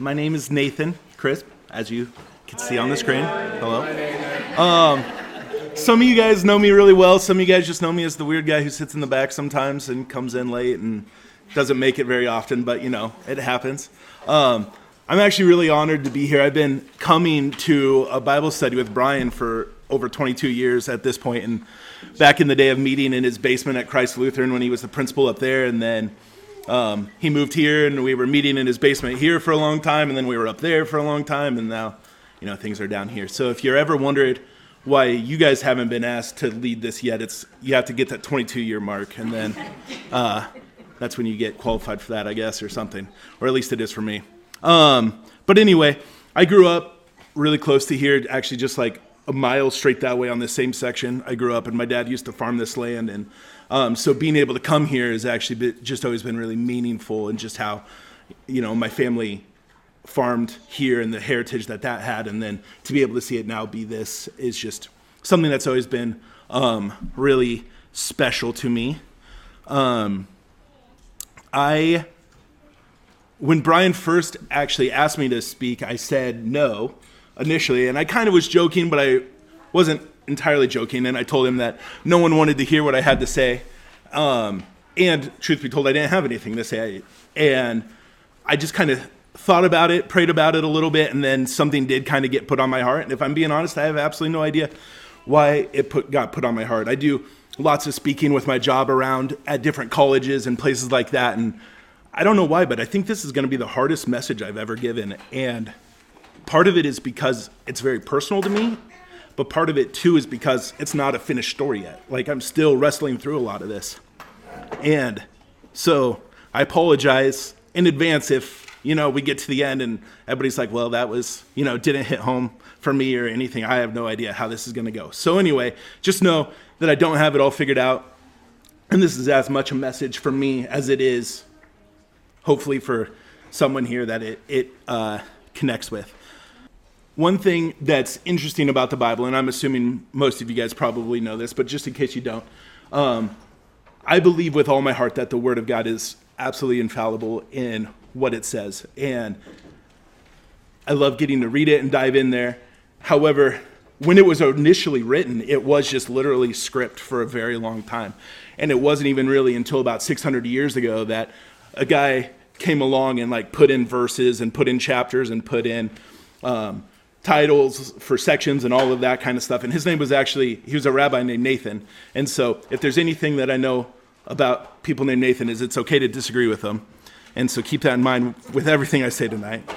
My name is Nathan Chrisp, as you can see on the screen. Hello. Um, some of you guys know me really well. Some of you guys just know me as the weird guy who sits in the back sometimes and comes in late and doesn't make it very often, but you know, it happens. Um, I'm actually really honored to be here. I've been coming to a Bible study with Brian for over 22 years at this point, and back in the day of meeting in his basement at Christ Lutheran when he was the principal up there, and then um, he moved here, and we were meeting in his basement here for a long time, and then we were up there for a long time, and now, you know, things are down here. So if you're ever wondered why you guys haven't been asked to lead this yet, it's you have to get that 22 year mark, and then uh, that's when you get qualified for that, I guess, or something, or at least it is for me. Um, but anyway, I grew up really close to here, actually just like a mile straight that way on the same section. I grew up, and my dad used to farm this land, and um, so being able to come here has actually been, just always been really meaningful, and just how, you know, my family farmed here and the heritage that that had, and then to be able to see it now be this is just something that's always been um, really special to me. Um, I, when Brian first actually asked me to speak, I said no initially, and I kind of was joking, but I wasn't entirely joking, and I told him that no one wanted to hear what I had to say. Um, and truth be told, I didn't have anything to say. And I just kind of thought about it, prayed about it a little bit, and then something did kind of get put on my heart. And if I'm being honest, I have absolutely no idea why it put, got put on my heart. I do lots of speaking with my job around at different colleges and places like that. And I don't know why, but I think this is going to be the hardest message I've ever given. And part of it is because it's very personal to me but part of it too is because it's not a finished story yet. Like I'm still wrestling through a lot of this. And so I apologize in advance if, you know, we get to the end and everybody's like, well, that was, you know, didn't hit home for me or anything. I have no idea how this is going to go. So anyway, just know that I don't have it all figured out. And this is as much a message for me as it is, hopefully, for someone here that it, it uh, connects with. One thing that's interesting about the Bible, and I'm assuming most of you guys probably know this, but just in case you don't, um, I believe with all my heart that the Word of God is absolutely infallible in what it says. And I love getting to read it and dive in there. However, when it was initially written, it was just literally script for a very long time. And it wasn't even really until about 600 years ago that a guy came along and like put in verses and put in chapters and put in um, titles for sections and all of that kind of stuff. And his name was actually, he was a rabbi named Nathan. And so if there's anything that I know about people named Nathan is it's okay to disagree with them. And so keep that in mind with everything I say tonight.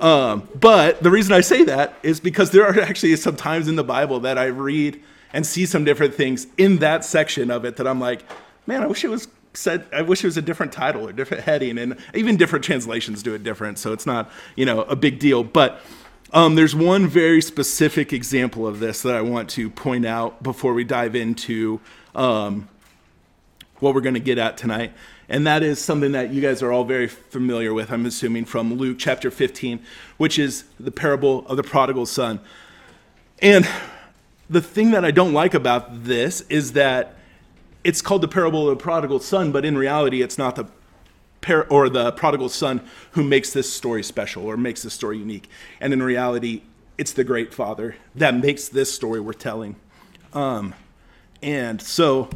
Um, but the reason I say that is because there are actually some times in the Bible that I read and see some different things in that section of it that I'm like, man, I wish it was said I wish it was a different title or different heading and even different translations do it different so it's not you know a big deal but um, there's one very specific example of this that I want to point out before we dive into um, what we're going to get at tonight. And that is something that you guys are all very familiar with, I'm assuming, from Luke chapter 15, which is the parable of the prodigal son. And the thing that I don't like about this is that it's called the parable of the prodigal son, but in reality, it's not the par- or the prodigal son who makes this story special or makes this story unique. And in reality, it's the great father that makes this story worth telling. Um, and so,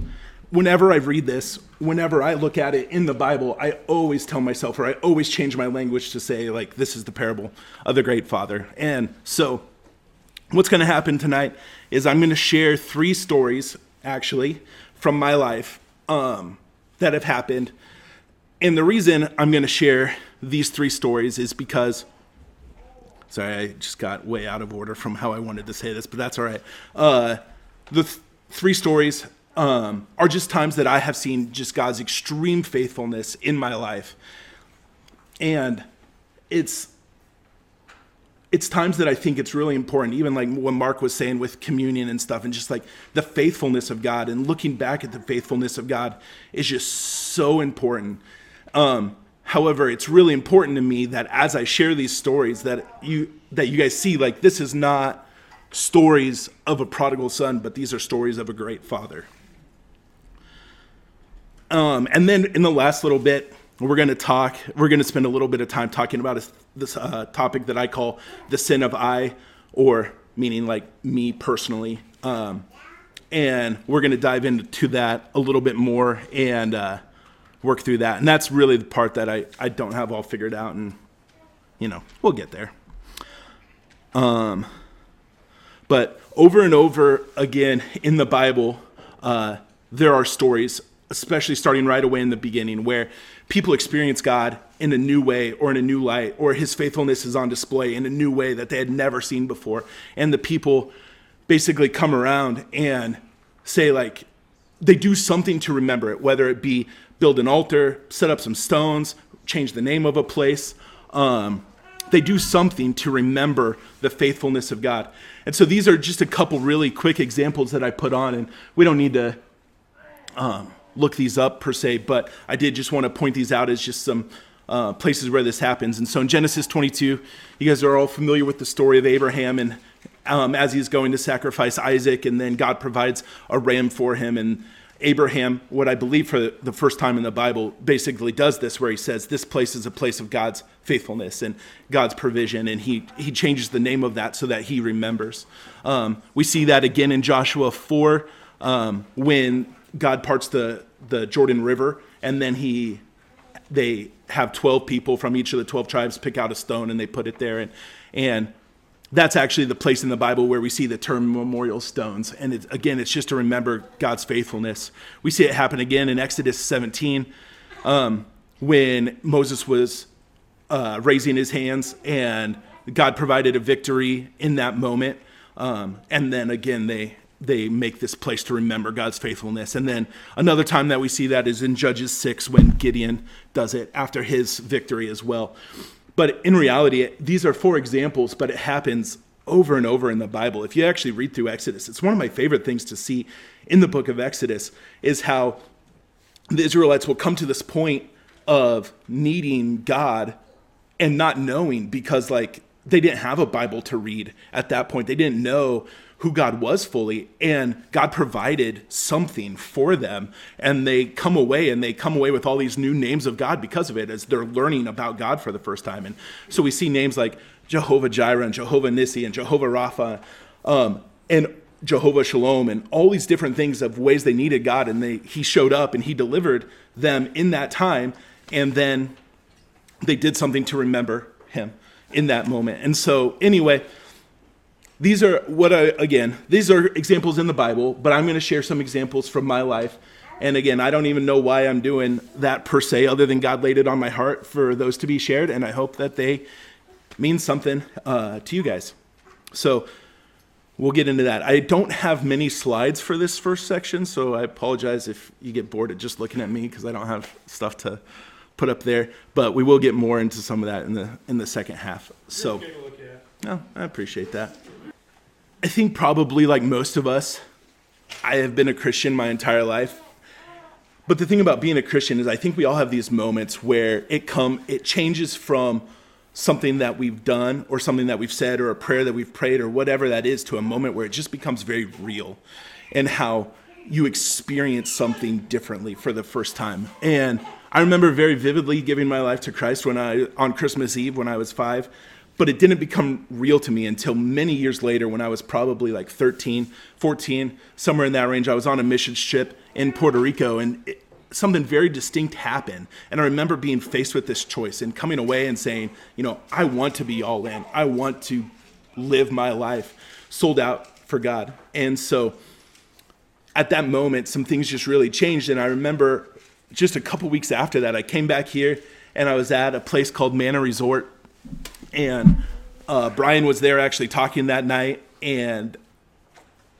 whenever I read this, whenever I look at it in the Bible, I always tell myself, or I always change my language to say, like, this is the parable of the great father. And so, what's going to happen tonight is I'm going to share three stories, actually, from my life um, that have happened and the reason I'm going to share these three stories is because, sorry, I just got way out of order from how I wanted to say this, but that's all right. Uh, the th- three stories um, are just times that I have seen just God's extreme faithfulness in my life. And it's it's times that I think it's really important, even like what Mark was saying with communion and stuff, and just like the faithfulness of God and looking back at the faithfulness of God is just so important. Um, however, it's really important to me that as I share these stories, that you that you guys see like this is not stories of a prodigal son, but these are stories of a great father. Um, and then in the last little bit, we're going to talk. We're going to spend a little bit of time talking about this uh, topic that I call the sin of I, or meaning like me personally. Um, and we're going to dive into that a little bit more and uh, work through that. And that's really the part that I, I don't have all figured out. And, you know, we'll get there. Um, but over and over again in the Bible, uh, there are stories, especially starting right away in the beginning, where people experience God in a new way or in a new light, or his faithfulness is on display in a new way that they had never seen before. And the people basically come around and say, like, they do something to remember it, whether it be build an altar, set up some stones, change the name of a place. Um, they do something to remember the faithfulness of God. And so these are just a couple really quick examples that I put on, and we don't need to um, look these up per se, but I did just want to point these out as just some uh, places where this happens. And so in Genesis 22, you guys are all familiar with the story of Abraham and um, as he's going to sacrifice Isaac, and then God provides a ram for him. And Abraham, what I believe for the first time in the Bible, basically does this, where he says, This place is a place of God's faithfulness and God's provision. And he, he changes the name of that so that he remembers. Um, we see that again in Joshua 4 um, when God parts the, the Jordan River, and then he they have 12 people from each of the 12 tribes pick out a stone and they put it there. And, and that's actually the place in the Bible where we see the term memorial stones. And again, it's just to remember God's faithfulness. We see it happen again in Exodus 17 um, when Moses was uh, raising his hands and God provided a victory in that moment. Um, and then again, they they make this place to remember God's faithfulness. And then another time that we see that is in Judges 6 when Gideon does it after his victory as well. But in reality, these are four examples, but it happens over and over in the Bible. If you actually read through Exodus, it's one of my favorite things to see in the book of Exodus is how the Israelites will come to this point of needing God and not knowing because like they didn't have a Bible to read at that point. They didn't know who God was fully, and God provided something for them. And they come away and they come away with all these new names of God because of it as they're learning about God for the first time. And so we see names like Jehovah Jireh and Jehovah Nissi and Jehovah Rapha um, and Jehovah Shalom and all these different things of ways they needed God. And they, he showed up and he delivered them in that time. And then they did something to remember him in that moment. And so, anyway, these are what I, again, these are examples in the Bible, but I'm going to share some examples from my life. And again, I don't even know why I'm doing that per se, other than God laid it on my heart for those to be shared. And I hope that they mean something uh, to you guys. So we'll get into that. I don't have many slides for this first section, so I apologize if you get bored at just looking at me because I don't have stuff to put up there. But we will get more into some of that in the in the second half. So, no, I appreciate that. I think probably like most of us, I have been a Christian my entire life. But the thing about being a Christian is I think we all have these moments where it come it changes from something that we've done or something that we've said or a prayer that we've prayed or whatever that is to a moment where it just becomes very real and how you experience something differently for the first time. And I remember very vividly giving my life to Christ when I on Christmas Eve when I was 5 but it didn't become real to me until many years later when I was probably like 13, 14, somewhere in that range. I was on a mission trip in Puerto Rico and it, something very distinct happened. And I remember being faced with this choice and coming away and saying, you know, I want to be all in. I want to live my life sold out for God. And so at that moment, some things just really changed. And I remember just a couple weeks after that, I came back here and I was at a place called Mana Resort and uh, Brian was there actually talking that night, and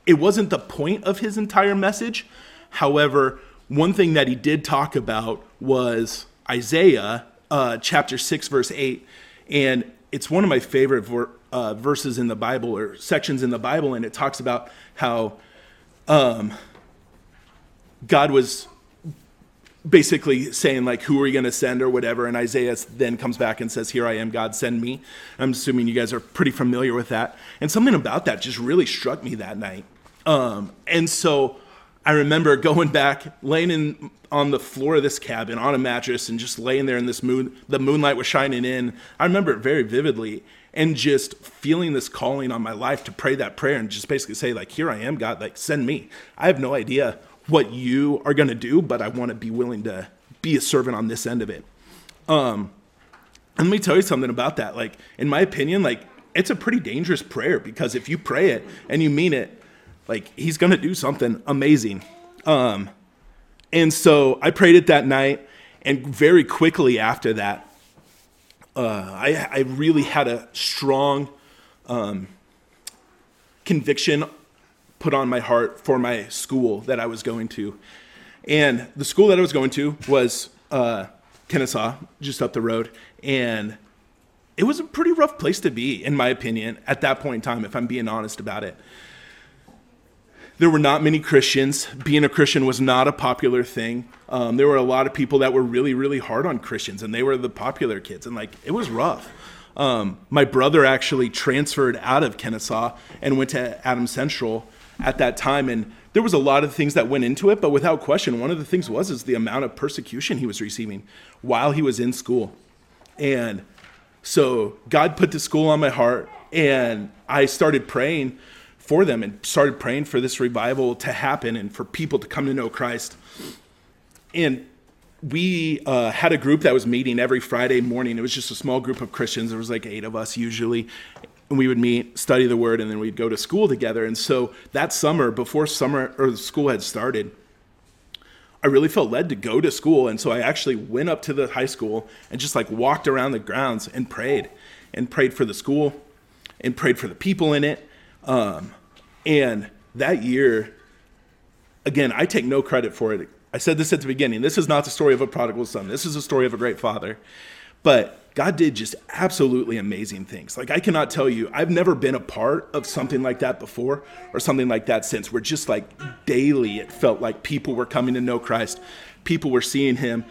it wasn't the point of his entire message. However, one thing that he did talk about was Isaiah uh, chapter 6, verse 8. And it's one of my favorite ver- uh, verses in the Bible or sections in the Bible, and it talks about how um, God was basically saying like who are you going to send or whatever and isaiah then comes back and says here i am god send me i'm assuming you guys are pretty familiar with that and something about that just really struck me that night um, and so I remember going back, laying in on the floor of this cabin on a mattress, and just laying there in this moon. The moonlight was shining in. I remember it very vividly, and just feeling this calling on my life to pray that prayer and just basically say, like, "Here I am, God. Like, send me." I have no idea what you are going to do, but I want to be willing to be a servant on this end of it. Um, let me tell you something about that. Like, in my opinion, like it's a pretty dangerous prayer because if you pray it and you mean it, like he's gonna do something amazing. Um, and so I prayed it that night, and very quickly after that, uh, I, I really had a strong um, conviction put on my heart for my school that I was going to. And the school that I was going to was uh, Kenesaw, just up the road. And it was a pretty rough place to be, in my opinion, at that point in time, if I'm being honest about it. There were not many Christians. Being a Christian was not a popular thing. Um, there were a lot of people that were really, really hard on Christians, and they were the popular kids. And like, it was rough. Um, my brother actually transferred out of Kenesaw and went to Adams Central at that time. And there was a lot of things that went into it, but without question, one of the things was is the amount of persecution he was receiving while he was in school. And so God put the school on my heart, and I started praying for them and started praying for this revival to happen and for people to come to know Christ. And we uh, had a group that was meeting every Friday morning. It was just a small group of Christians. There was like eight of us usually. And we would meet, study the word, and then we'd go to school together. And so that summer, before summer or the school had started, I really felt led to go to school. And so I actually went up to the high school and just like walked around the grounds and prayed and prayed for the school and prayed for the people in it. Um, and that year, again, I take no credit for it. I said this at the beginning. This is not the story of a prodigal son. This is a story of a great father. But God did just absolutely amazing things. Like, I cannot tell you, I've never been a part of something like that before or something like that since. Where just like daily, it felt like people were coming to know Christ, people were seeing Him,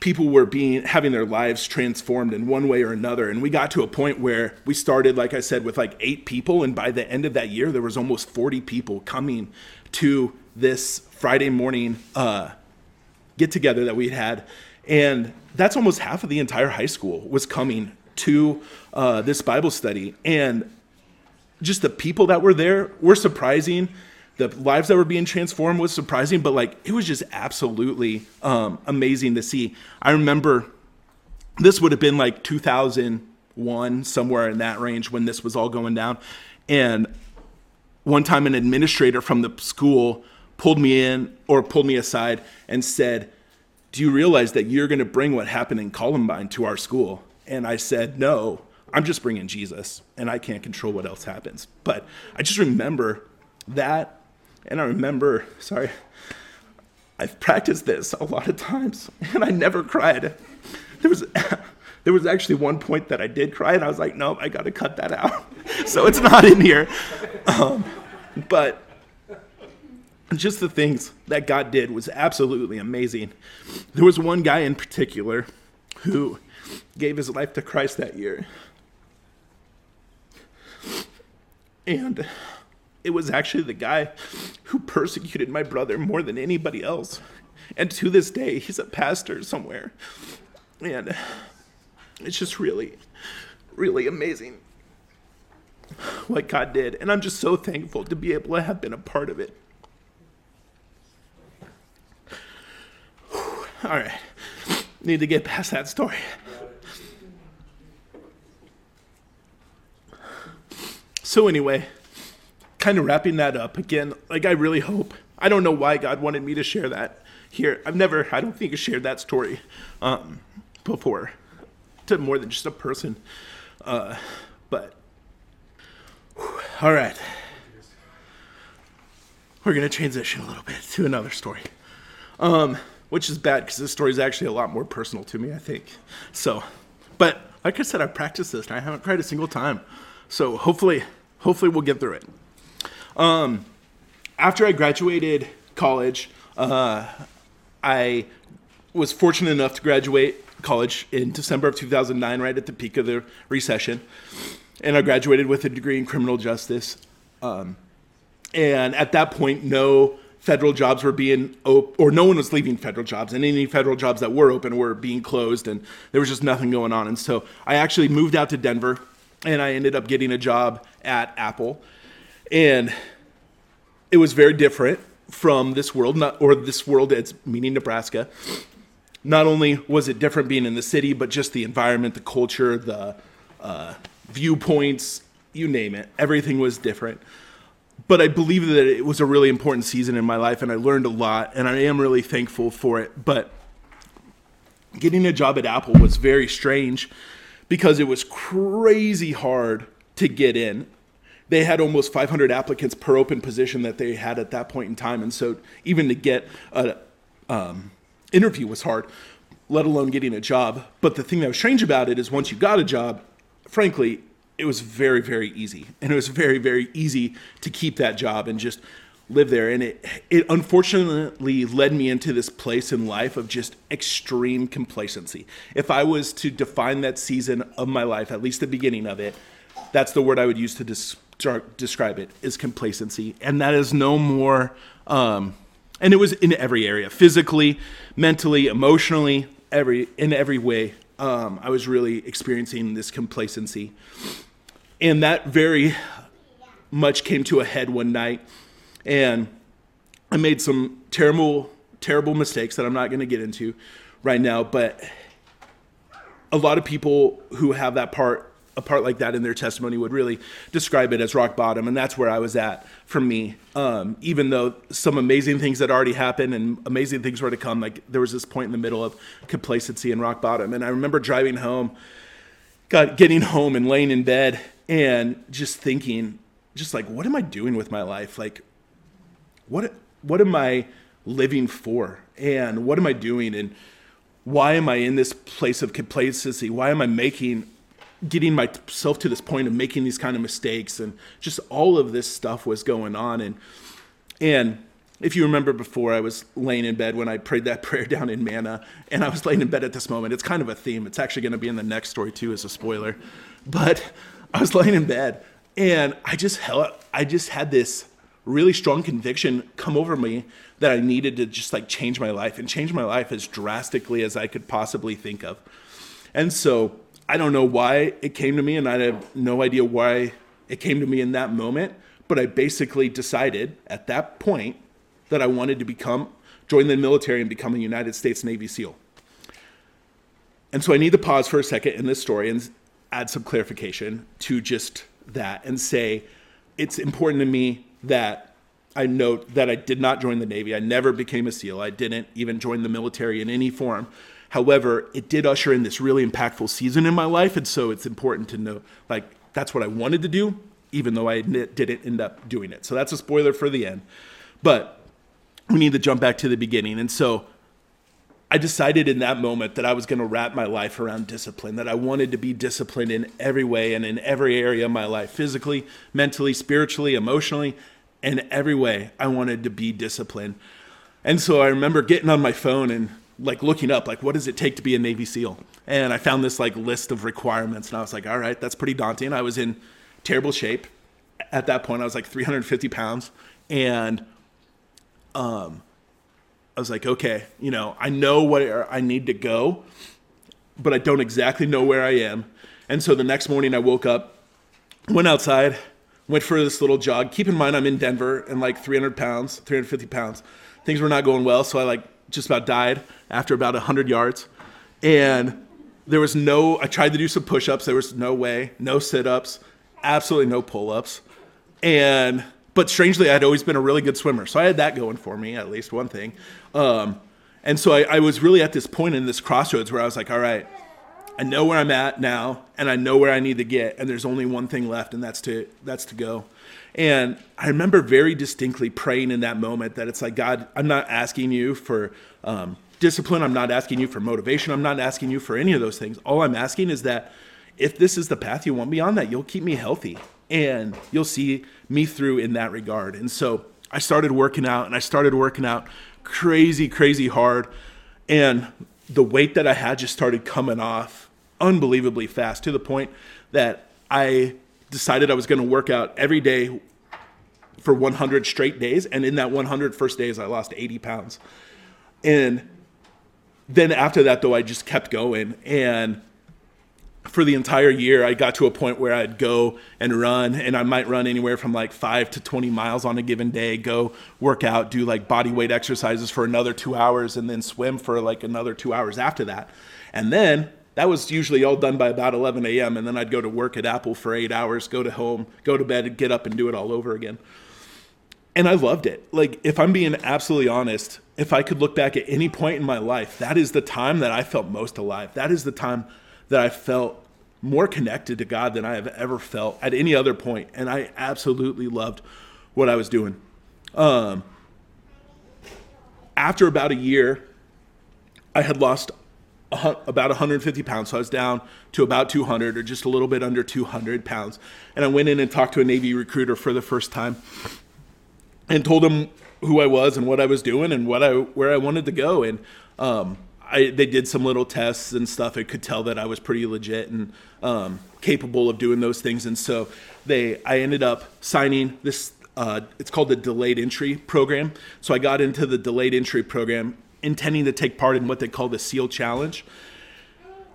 people were being having their lives transformed in one way or another. And we got to a point where we started, like I said, with like eight people, and by the end of that year, there was almost 40 people coming to this Friday morning uh, get together that we had and that's almost half of the entire high school was coming to uh, this Bible study. And just the people that were there were surprising. The lives that were being transformed was surprising, but like it was just absolutely um, amazing to see. I remember this would have been like 2001, somewhere in that range when this was all going down. And one time, an administrator from the school pulled me in or pulled me aside and said, do you realize that you're going to bring what happened in Columbine to our school? And I said, No, I'm just bringing Jesus, and I can't control what else happens. But I just remember that, and I remember, sorry, I've practiced this a lot of times, and I never cried. There was, there was actually one point that I did cry, and I was like, Nope, I got to cut that out. so it's not in here. Um, but just the things that God did was absolutely amazing. There was one guy in particular who gave his life to Christ that year. And it was actually the guy who persecuted my brother more than anybody else. And to this day, he's a pastor somewhere. And it's just really, really amazing what God did. And I'm just so thankful to be able to have been a part of it. All right. Need to get past that story. So, anyway, kind of wrapping that up again, like I really hope. I don't know why God wanted me to share that here. I've never, I don't think, shared that story um, before to more than just a person. Uh, but, whew, all right. We're going to transition a little bit to another story. Um, which is bad because this story is actually a lot more personal to me, I think. So, but like I said, I practiced this and I haven't cried a single time. So hopefully, hopefully we'll get through it. Um, after I graduated college, uh, I was fortunate enough to graduate college in December of 2009, right at the peak of the recession. And I graduated with a degree in criminal justice. Um, and at that point, no federal jobs were being op- or no one was leaving federal jobs and any federal jobs that were open were being closed and there was just nothing going on. And so i actually moved out to denver and i ended up getting a job at apple. And it was very different from this world not or this world it's meaning nebraska. Not only was it different being in the city but just the environment the culture the uh, viewpoints you name it everything was different but I believe that it was a really important season in my life and I learned a lot and I am really thankful for it. But getting a job at Apple was very strange because it was crazy hard to get in. They had almost 500 applicants per open position that they had at that point in time. And so even to get an um, interview was hard, let alone getting a job. But the thing that was strange about it is once you got a job, frankly, it was very very easy. And it was very very easy to keep that job and just live there. And it it unfortunately led me into this place in life of just extreme complacency. If i was to define that season of my life at least the beginning of it that's the word i would use to des- describe it is complacency. And that is no more um, and it was in every area physically mentally emotionally every in every way um, i was really experiencing this complacency and that very much came to a head one night. And I made some terrible, terrible mistakes that I'm not going to get into right now. But a lot of people who have that part, a part like that in their testimony, would really describe it as rock bottom. And that's where I was at for me. Um, even though some amazing things had already happened and amazing things were to come, like there was this point in the middle of complacency and rock bottom. And I remember driving home, got getting home and laying in bed and just thinking just like what am i doing with my life? Like what what am i living for? And what am i doing? And why am i in this place of complacency? Why am i making getting myself to this point of making these kind of mistakes? And just all of this stuff was going on. And and if you remember before i was laying in bed when i prayed that prayer down in manna and i was laying in bed at this moment. It's kind of a theme. It's actually going to be in the next story too as a spoiler. But I was laying in bed and I just held, I just had this really strong conviction come over me that I needed to just like change my life and change my life as drastically as I could possibly think of. And so I don't know why it came to me and I have no idea why it came to me in that moment, but I basically decided at that point that I wanted to become join the military and become a United States Navy SEAL. And so I need to pause for a second in this story and add some clarification to just that and say it's important to me that I note that I did not join the Navy. I never became a SEAL. I didn't even join the military in any form. However, it did usher in this really impactful season in my life. And so it's important to know like, that's what I wanted to do, even though I didn't end up doing it. So that's a spoiler for the end. But we need to jump back to the beginning. And so I decided in that moment that I was going to wrap my life around discipline, that I wanted to be disciplined in every way and in every area of my life physically, mentally, spiritually, emotionally, in every way. I wanted to be disciplined. And so I remember getting on my phone and like looking up like what does it take to be a navy seal and i found this like list of requirements and i was like all right that's pretty daunting i was in terrible shape at that point i was like 350 pounds and um I was like, okay, you know, I know where I need to go, but I don't exactly know where I am. And so the next morning I woke up, went outside, went for this little jog. Keep in mind I'm in Denver and like 300 pounds, 350 pounds. Things were not going well, so I like just about died after about 100 yards. And there was no, I tried to do some push ups. There was no way, no sit ups, absolutely no pull ups. And but strangely, I'd always been a really good swimmer, so I had that going for me, at least one thing. Um, and so I, I was really at this point in this crossroads where I was like, all right, I know where I'm at now, and I know where I need to get, and there's only one thing left, and that's to that's to go. And I remember very distinctly praying in that moment that it's like, God, I'm not asking you for um, discipline. I'm not asking you for motivation. I'm not asking you for any of those things. All I'm asking is that if this is the path you want me on, that you'll keep me healthy and you'll see me through in that regard. And so I started working out and I started working out crazy, crazy hard. And the weight that I had just started coming off unbelievably fast to the point that I decided I was going to work out every day for 100 straight days. And in that 100 first days, I lost 80 pounds. And then after that, though, I just kept going. And for the entire year, I got to a point where I'd go and run, and I might run anywhere from like five to 20 miles on a given day, go work out, do like body weight exercises for another two hours, and then swim for like another two hours after that. And then that was usually all done by about 11 a.m. And then I'd go to work at Apple for eight hours, go to home, go to bed, get up and do it all over again. And I loved it. Like, if I'm being absolutely honest, if I could look back at any point in my life, that is the time that I felt most alive. That is the time that I felt more connected to God than I have ever felt at any other. And I absolutely loved what I was doing. Um, after about a year, I had lost about 150 pounds. So I was down to about 200 or just a little bit under 200 pounds. And I went in and talked to a Navy recruiter for the first time and told him who I was and what I was doing and what I where I wanted to go. And um, I, they did some little tests and stuff. I could tell that I was pretty legit and um, capable of doing those things. And so they, I ended up signing this. Uh, it's called the delayed entry program. So I got into the delayed entry program, intending to take part in what they call the SEAL Challenge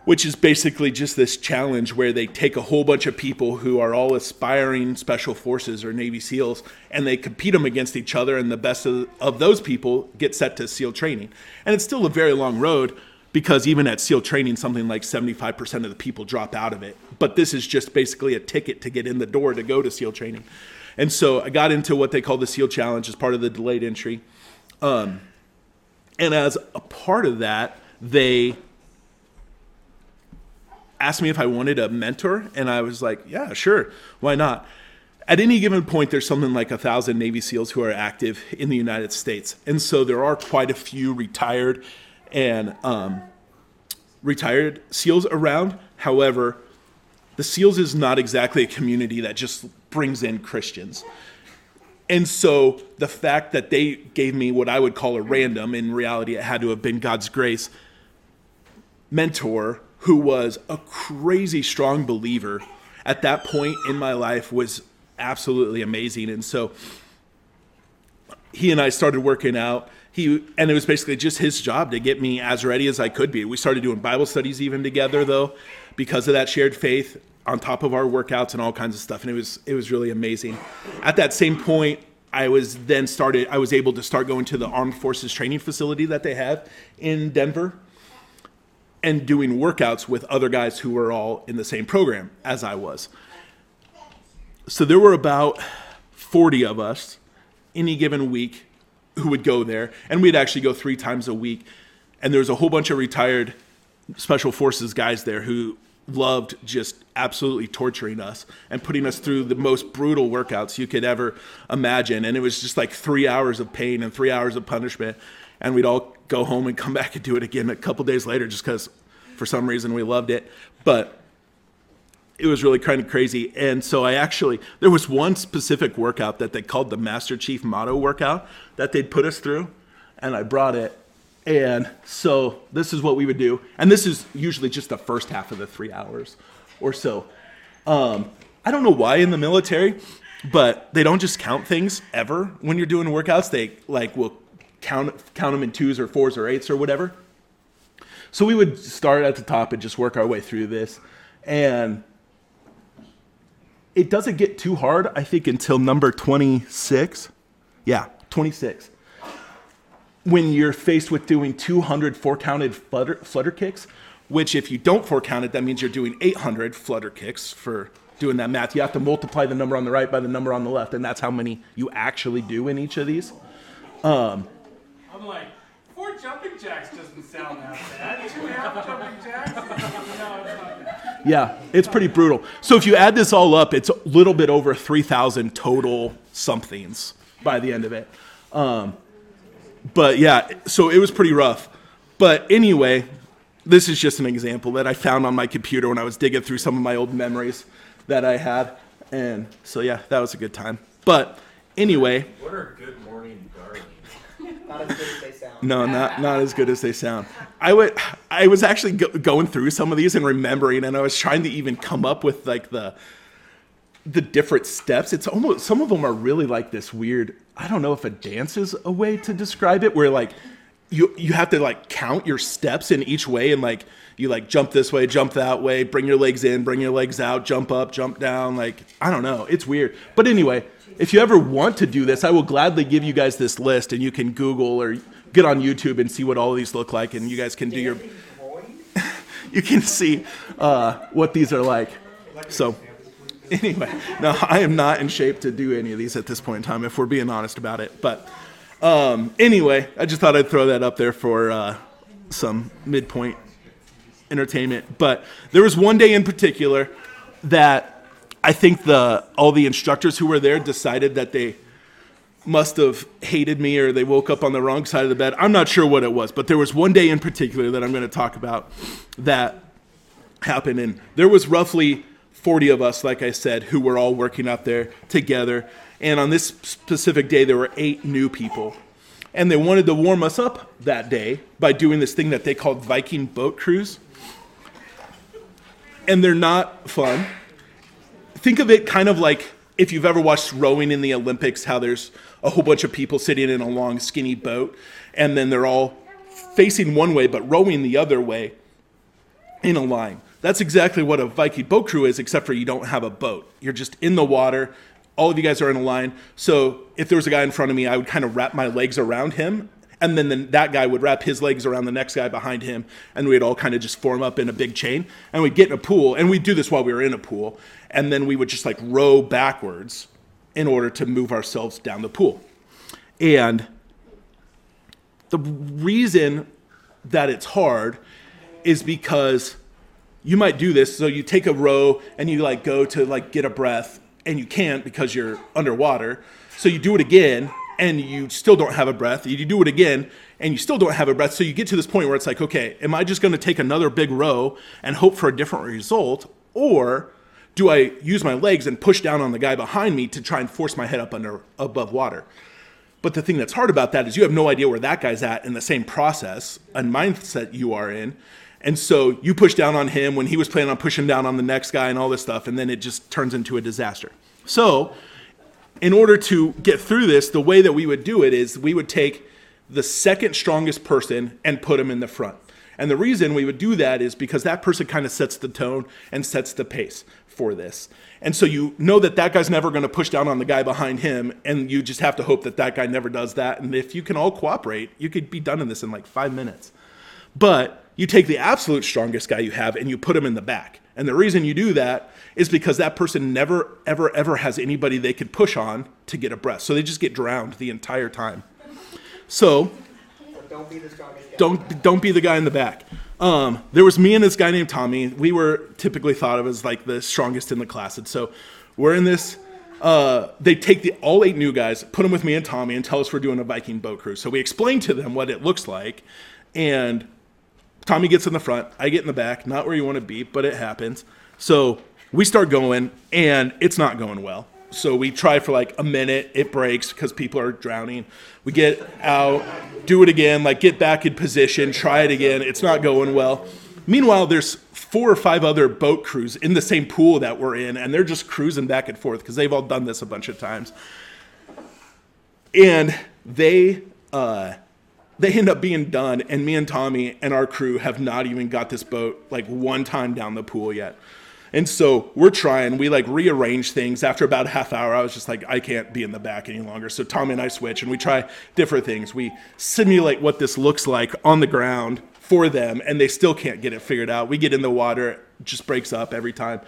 which is basically just this challenge where they take a whole bunch of people who are all aspiring special forces or Navy SEALs and they compete them against each other, and the best of, of those people get set to SEAL training. And it's still a very long road because even at SEAL training, something like 75% of the people drop out of it. But this is just basically a ticket to get in the door to go to SEAL training. And so I got into what they call the SEAL Challenge as part of the delayed entry. Um, and as a part of that, they asked me if I wanted a mentor, and I was like, yeah, sure, why not? At any given point, there's something like a thousand Navy SEALs who are active in the United States, and so there are quite a few retired and um, retired SEALs around. However, the SEALs is not exactly a community that just brings in Christians. And so the fact that they gave me what I would call a random, in reality, it had to have been God's grace, mentor who was a crazy strong believer at that point in my life was absolutely amazing. And so he and I started working out. He and it was basically just his job to get me as ready as I could be. We started doing Bible studies even together though, because of that shared faith on top of our workouts and all kinds of stuff. And it was it was really amazing. At that same point, I was then started I was able to start going to the armed forces training facility that they have in Denver and doing workouts with other guys who were all in the same program as I was. So there were about 40 of us any given week who would go there, and we'd actually go three times a week. And there was a whole bunch of retired special forces guys there who loved just absolutely torturing us and putting us through the most brutal workouts you could ever imagine. And it was just like three hours of pain and three hours of punishment and we'd all go home and come back and do it again a couple days later just because for some reason we loved it. But it was really kind of crazy. And so I actually, there was one specific workout that they called the Master Chief Motto workout that they'd put us through, and I brought it. And so this is what we would do. And this is usually just the first half of the three hours or so. Um, I don't know why in the military, but they don't just count things ever when you're doing workouts. They like will count count them in twos or fours or eights or whatever. So we would start at the top and just work our way through this, and it doesn't get too hard. I think until number twenty six. Yeah, twenty six. When you're faced with doing 200 four counted flutter, flutter kicks, which if you don't four count it, that means you're doing 800 flutter kicks for doing that math. You have to multiply the number on the right by the number on the left, and that's how many you actually do in each of these. Um, I'm like, four jumping jacks doesn't sound that bad. Two half jumping jacks? no, it's not bad. Yeah, it's pretty brutal. So if you add this all up, it's a little bit over 3,000 total somethings by the end of it. Um, but yeah, so it was pretty rough. But anyway, this is just an example that I found on my computer when I was digging through some of my old memories that I had. And so yeah, that was a good time. But anyway. What are good morning sound. No, not not as good as they sound. I would. I was actually go, going through some of these and remembering, and I was trying to even come up with like the the different steps. It's almost some of them are really like this weird. I don't know if a dance is a way to describe it, where like you you have to like count your steps in each way and like you like jump this way, jump that way, bring your legs in, bring your legs out, jump up, jump down. Like I don't know, it's weird. But anyway, if you ever want to do this, I will gladly give you guys this list, and you can Google or get on YouTube and see what all of these look like, and you guys can do your you can see uh, what these are like. So, anyway, no, I am not in shape to do any of these at this point in time, if we're being honest about it. But um, anyway, I just thought I'd throw that up there for uh, some midpoint entertainment. But there was one day in particular that I think the all the instructors who were there decided that they must have hated me or they woke up on the wrong side of the bed. I'm not sure what it was, but there was one day in particular that I'm going to talk about that happened. And there was roughly 40 of us, like I said, who were all working out there together. And on this specific day, there were eight new people. And they wanted to warm us up that day by doing this thing that they called Viking boat cruise. And they're not fun. Think of it kind of like if you've ever watched rowing in the Olympics, how there's a whole bunch of people sitting in a long, skinny boat, and then they're all facing one way but rowing the other way in a line. That's exactly what a Viking boat crew is, except for you don't have a boat. You're just in the water. All of you guys are in a line. So if there was a guy in front of me, I would kind of wrap my legs around him. And then the, that guy would wrap his legs around the next guy behind him. And we'd all kind of just form up in a big chain. And we'd get in a pool. And we'd do this while we were in a pool. And then we would just like row backwards in order to move ourselves down the pool. And the reason that it's hard is because you might do this so you take a row and you like go to like get a breath and you can't because you're underwater. So you do it again and you still don't have a breath. You do it again and you still don't have a breath. So you get to this point where it's like okay am i just going to take another big row and hope for a different result? Or do i use my legs and push down on the guy behind me to try and force my head up under above water? But the thing that's hard about that is you have no idea where that guy's at in the same process and mindset you are in and so you push down on him when he was planning on pushing down on the next guy and all this stuff, and then it just turns into a disaster. So, in order to get through this, the way that we would do it is we would take the second strongest person and put him in the front. And the reason we would do that is because that person kind of sets the tone and sets the pace for this. And so you know that that guy's never going to push down on the guy behind him, and you just have to hope that that guy never does that. And if you can all cooperate, you could be done in this in like five minutes. But you take the absolute strongest guy you have and you put him in the back. And the reason you do that is because that person never, ever, ever has anybody they could push on to get a breath. So they just get drowned the entire time. So don't be the strongest guy. Don't don't be the guy in the back. Um, there was me and this guy named Tommy. We were typically thought of as like the strongest in the class, and so we're in this. Uh, they take the all eight new guys, put them with me and Tommy, and tell us we're doing a Viking boat cruise. So we explain to them what it looks like, and Tommy gets in the front, I get in the back, not where you want to be, but it happens. So we start going, and it's not going well. So we try for like a minute, it breaks because people are drowning. We get out, do it again, like get back in position, try it again. It's not going well. Meanwhile, there's four or five other boat crews in the same pool that we're in, and they're just cruising back and forth because they've all done this a bunch of times. And they, uh, they end up being done, and me and Tommy and our crew have not even got this boat like one time down the pool yet. And so we're trying. We like rearrange things. After about a half hour, I was just like, I can't be in the back any longer. So Tommy and I switch, and we try different things. We simulate what this looks like on the ground for them, and they still can't get it figured out. We get in the water, it just breaks up every time.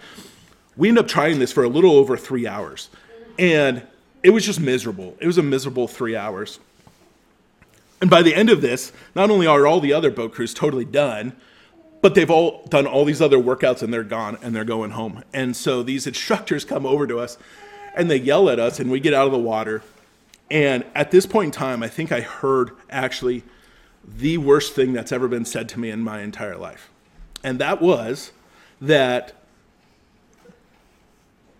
We end up trying this for a little over three hours, and it was just miserable. It was a miserable three hours. And by the end of this, not only are all the other boat crews totally done, but they've all done all these other workouts and they're gone and they're going home. And so these instructors come over to us and they yell at us and we get out of the water. And at this point in time, I think I heard actually the worst thing that's ever been said to me in my entire life. And that was that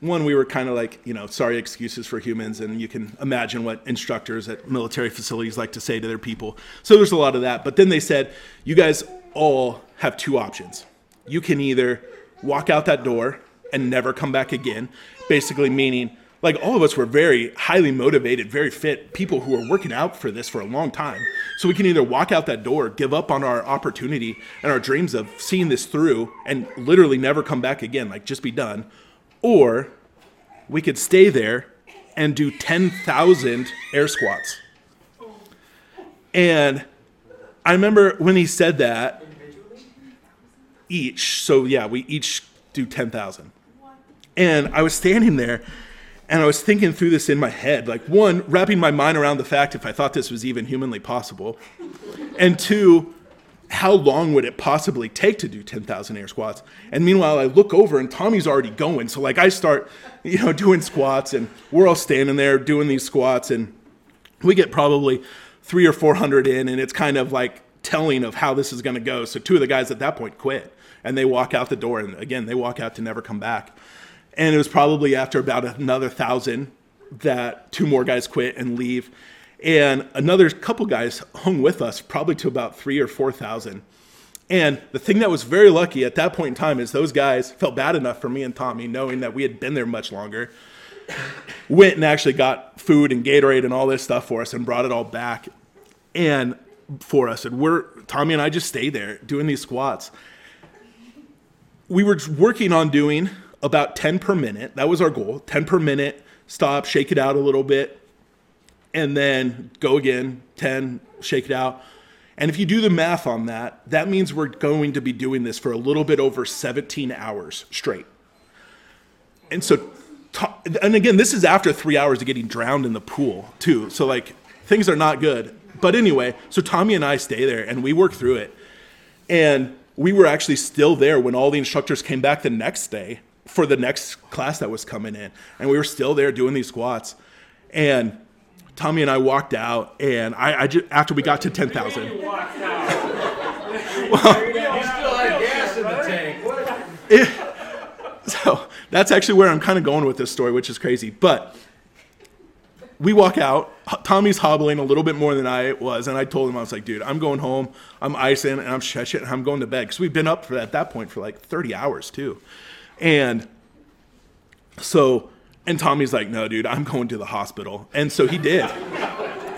one, we were kind of like, you know, sorry excuses for humans, and you can imagine what instructors at military facilities like to say to their people. So there's a lot of that. But then they said, you guys all have two options. You can either walk out that door and never come back again, basically meaning like all of us were very highly motivated, very fit people who were working out for this for a long time. So we can either walk out that door, give up on our opportunity and our dreams of seeing this through and literally never come back again, like just be done, or we could stay there and do 10,000 air squats. And I remember when he said that, each, so yeah, we each do 10,000. And I was standing there and I was thinking through this in my head. Like, one, wrapping my mind around the fact if I thought this was even humanly possible. And two, how long would it possibly take to do 10,000 air squats? And meanwhile, I look over and Tommy's already going. So, like, I start, you know, doing squats and we're all standing there doing these squats and we get probably three or 400 in and it's kind of like telling of how this is going to go. So, two of the guys at that point quit and they walk out the door. And again, they walk out to never come back. And it was probably after about another thousand that two more guys quit and leave. And another couple guys hung with us, probably to about three or 4,000. And the thing that was very lucky at that point in time is those guys felt bad enough for me and Tommy, knowing that we had been there much longer, went and actually got food and Gatorade and all this stuff for us and brought it all back and for us. And we're Tommy and I just stay there doing these squats. We were working on doing about 10 per minute. That was our goal 10 per minute, stop, shake it out a little bit, and then go again 10, shake it out. And if you do the math on that, that means we're going to be doing this for a little bit over 17 hours straight. And so, and again, this is after three hours of getting drowned in the pool, too. So, like, things are not good. But anyway, so Tommy and I stay there and we work through it. And we were actually still there when all the instructors came back the next day for the next class that was coming in. And we were still there doing these squats. And Tommy and I walked out, and I, I just, after we got to 10,000. You walked out. well, You still had gas in the tank. It, so that's actually where I'm kind of going with this story, which is crazy. But we walk out. Tommy's hobbling a little bit more than I was, and I told him I was like, "Dude, I'm going home. I'm icing, and I'm stretching, and I'm going to bed because we've been up for at that point for like 30 hours too." And so, and Tommy's like, no, dude, I'm going to the hospital. And so he did.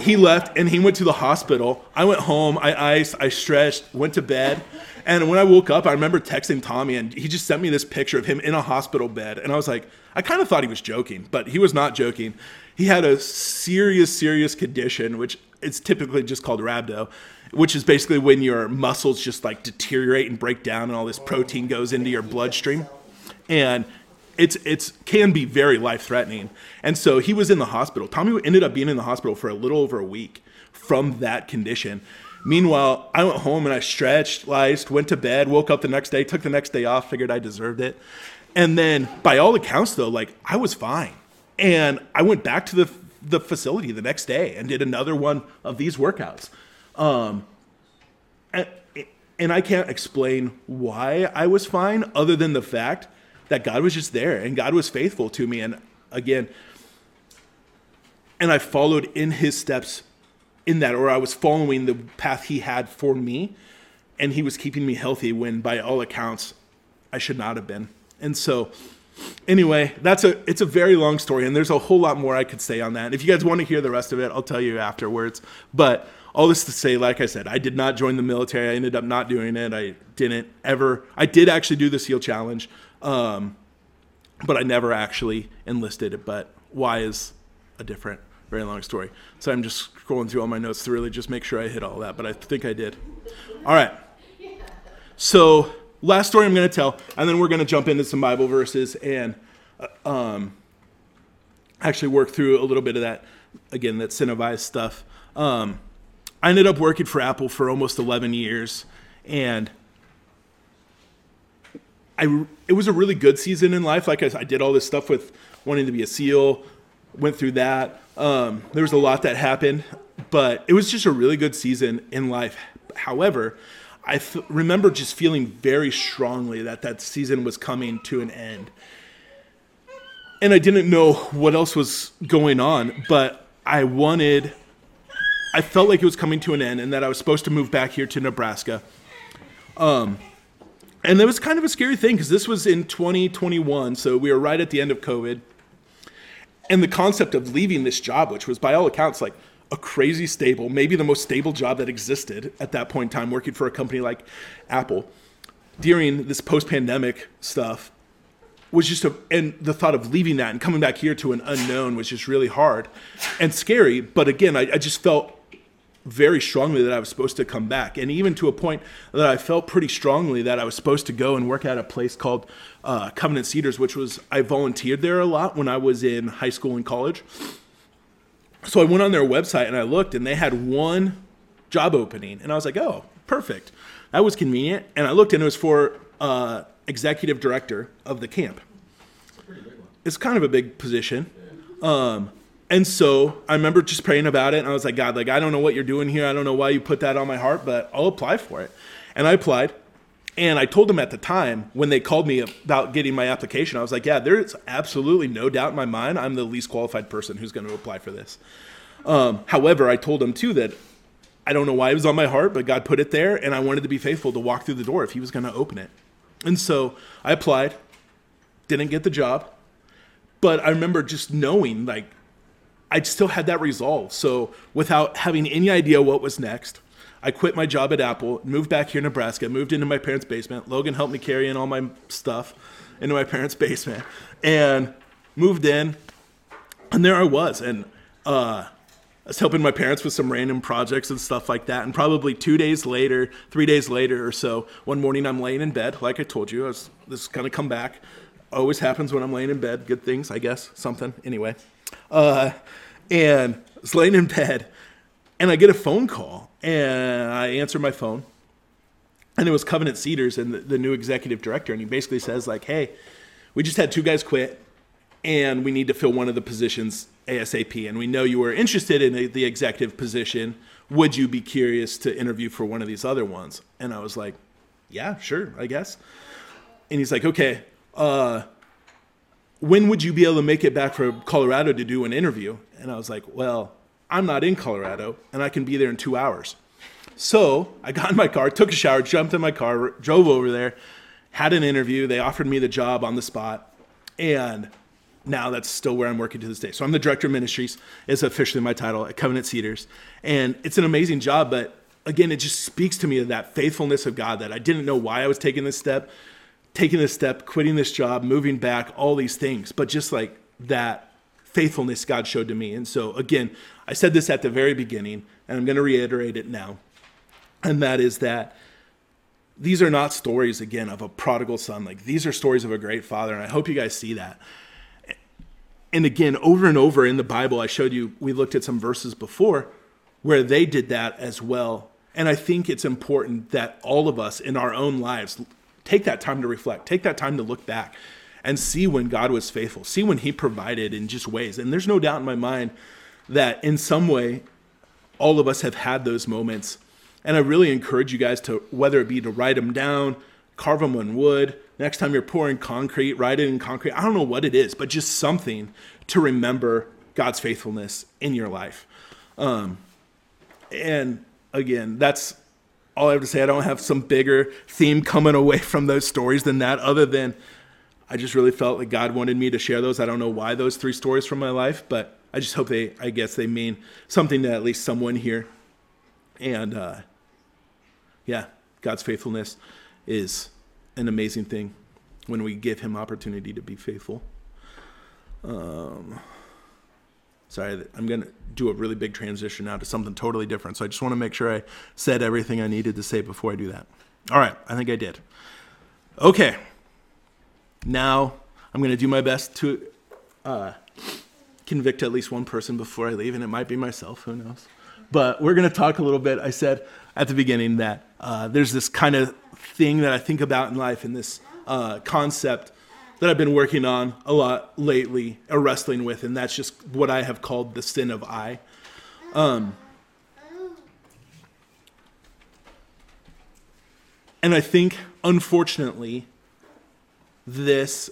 he left and he went to the hospital. I went home, I iced, I stretched, went to bed. And when I woke up, I remember texting Tommy and he just sent me this picture of him in a hospital bed. And I was like, I kind of thought he was joking, but he was not joking. He had a serious, serious condition, which it's typically just called rhabdo, which is basically when your muscles just like deteriorate and break down and all this protein goes into your bloodstream and it's it's can be very life threatening. And so he was in the hospital. Tommy ended up being in the hospital for a little over a week from that condition. Meanwhile, I went home and I stretched, liced, went to bed, woke up the next day, took the next day off, figured I deserved it. And then by all accounts though, like I was fine. And I went back to the the facility the next day and did another one of these workouts. Um, and, and I can't explain why I was fine other than the fact that God was just there and God was faithful to me. And again, and I followed in his steps in that, or I was following the path he had for me, and he was keeping me healthy when, by all accounts, I should not have been. And so, anyway, that's a it's a very long story, and there's a whole lot more I could say on that. If you guys want to hear the rest of it, I'll tell you afterwards. But all this to say, like I said, I did not join the military. I ended up not doing it. I didn't ever. I did actually do the SEAL challenge. Um, but I never actually enlisted. But why is a different, very long story. So I'm just scrolling through all my notes to really just make sure I hit all that. But I think I did. All right. So last story I'm going to tell, and then we're going to jump into some Bible verses and uh, um, actually work through a little bit of that again, that sin of I's stuff. Um, I ended up working for Apple for almost 11 years, and I it was a really good season in life. Like I, I did all this stuff with wanting to be a SEAL, went through that. Um, there was a lot that happened, but it was just a really good season in life. However, I remember just feeling very strongly that that season was coming to an end. And I didn't know what else was going on, but I wanted, I felt like it was coming to an end and that I was supposed to move back here to Nebraska. Um, and that was kind of a scary thing because this was in 2021, so we were right at the end of COVID. and the concept of leaving this job, which was by all accounts like a crazy stable, maybe the most stable job that existed at that point in time, working for a company like Apple during this post pandemic stuff was just a, and the thought of leaving that and coming back here to an unknown was just really hard and scary. But again, I, I just felt very strongly that I was supposed to come back, and even to a point that I felt pretty strongly that I was supposed to go and work at a place called uh, Covenant Cedars, which was I volunteered there a lot when I was in high school and college. So I went on their website and I looked, and they had one job opening, and I was like, oh, perfect. That was convenient. And I looked, and it was for uh, executive director of the camp. It's kind of a big position. Um, and so I remember just praying about it, and I was like, God, like I don't know what you're doing here. I don't know why you put that on my heart, but I'll apply for it. And I applied, and I told them at the time when they called me about getting my application, I was like, Yeah, there's absolutely no doubt in my mind I'm the least qualified person who's going to apply for this. Um, however, I told them too that I don't know why it was on my heart, but God put it there, and I wanted to be faithful to walk through the door if He was going to open it. And so I applied, didn't get the job, but I remember just knowing like I still had that resolve. So without having any idea what was next, I quit my job at Apple, moved back here in Nebraska, moved into my parents' basement. Logan helped me carry in all my stuff into my parents' basement, and moved in. And there I was, and uh, I was helping my parents with some random projects and stuff like that. And probably two days later, three days later or so, one morning I'm laying in bed, like I told you, I was this is gonna come back. Always happens when I'm laying in bed. Good things, I guess. Something. Anyway. Uh, and I was laying in bed, and I get a phone call, and I answer my phone, and it was Covenant Cedars and the, the new executive director, and he basically says like, "Hey, we just had two guys quit, and we need to fill one of the positions ASAP, and we know you were interested in the, the executive position. Would you be curious to interview for one of these other ones?" And I was like, "Yeah, sure, I guess." And he's like, "Okay." Uh, when would you be able to make it back from Colorado to do an interview? And I was like, well, I'm not in Colorado and I can be there in two hours. So I got in my car, took a shower, jumped in my car, drove over there, had an interview. They offered me the job on the spot. And now that's still where I'm working to this day. So I'm the director of ministries, is officially my title at Covenant Cedars. And it's an amazing job, but again, it just speaks to me of that faithfulness of God that I didn't know why I was taking this step taking this step, quitting this job, moving back, all these things, but just like that faithfulness God showed to me. And so, again, I said this at the very beginning, and I'm going to reiterate it now. And that is that these are not stories, again, of a prodigal son. Like, these are stories of a great father. And I hope you guys see that. And again, over and over in the Bible, I showed you, we looked at some verses before where they did that as well. And I think it's important that all of us in our own lives Take that time to reflect. Take that time to look back and see when God was faithful. See when He provided in just ways. And there's no doubt in my mind that in some way, all of us have had those moments. And I really encourage you guys to, whether it be to write them down, carve them on wood, next time you're pouring concrete, write it in concrete. I don't know what it is, but just something to remember God's faithfulness in your life. Um, and again, that's all I have to say, I don't have some bigger theme coming away from those stories than that, other than I just really felt like God wanted me to share those. I don't know why those three stories from my life, but I just hope they, I guess they mean something to at least someone here. And uh, yeah, God's faithfulness is an amazing thing when we give Him opportunity to be faithful. Um, sorry, I'm going to do a really big transition now to something totally different. So I just want to make sure I said everything I needed to say before I do that. All right, I think I did. Okay, now I'm going to do my best to uh, convict at least one person before I leave, and it might be myself, who knows. But we're going to talk a little bit. I said at the beginning that uh, there's this kind of thing that I think about in life and this uh, concept that I've been working on a lot lately, or wrestling with, and that's just what I have called the sin of I. Um, and I think, unfortunately, this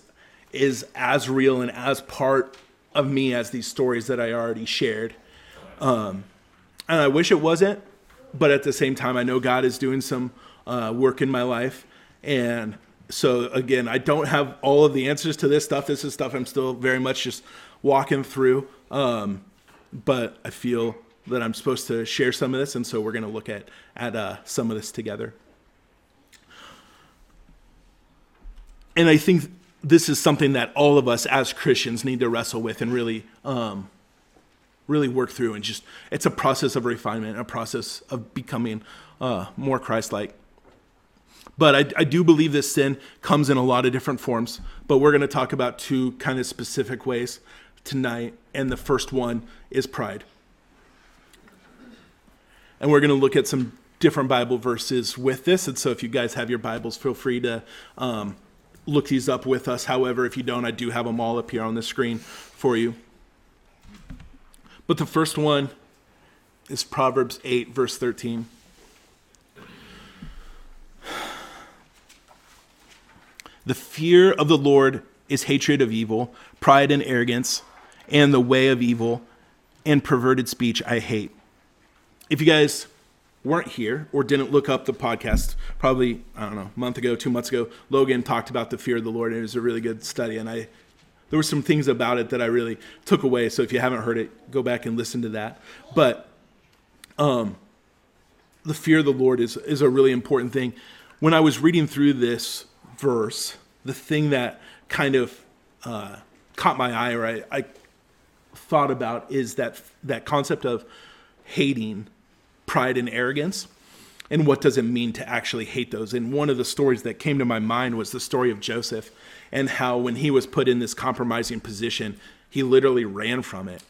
is as real and as part of me as these stories that I already shared. Um, and I wish it wasn't, but at the same time, I know God is doing some uh, work in my life, and so again, I don't have all of the answers to this stuff. This is stuff I'm still very much just walking through. Um, but I feel that I'm supposed to share some of this, and so we're going to look at at uh, some of this together. And I think this is something that all of us as Christians need to wrestle with and really, um, really work through. And just it's a process of refinement, a process of becoming uh, more Christ-like. But I, I, do believe this sin comes in a lot of different forms. But we're going to talk about two kind of specific ways tonight. And the first one is pride. And we're going to look at some different Bible verses with this. And so if you guys have your Bibles, feel free to um, look these up with us. However, if you don't, I do have them all up here on the screen for you. But the first one is Proverbs 8, verse 13. The fear of the Lord is hatred of evil, pride and arrogance, and the way of evil and perverted speech I hate. If you guys weren't here or didn't look up the podcast, probably, I don't know, a month ago, two months ago, Logan talked about the fear of the Lord, and it was a really good study. And I, there were some things about it that I really took away. So if you haven't heard it, go back and listen to that. But um, the fear of the Lord is, is a really important thing. When I was reading through this verse, the thing that kind of uh, caught my eye or I, I thought about is that that concept of hating pride and arrogance and what does it mean to actually hate those? And one of the stories that came to my mind was the story of joseph and how when he was put in this compromising position he literally ran from it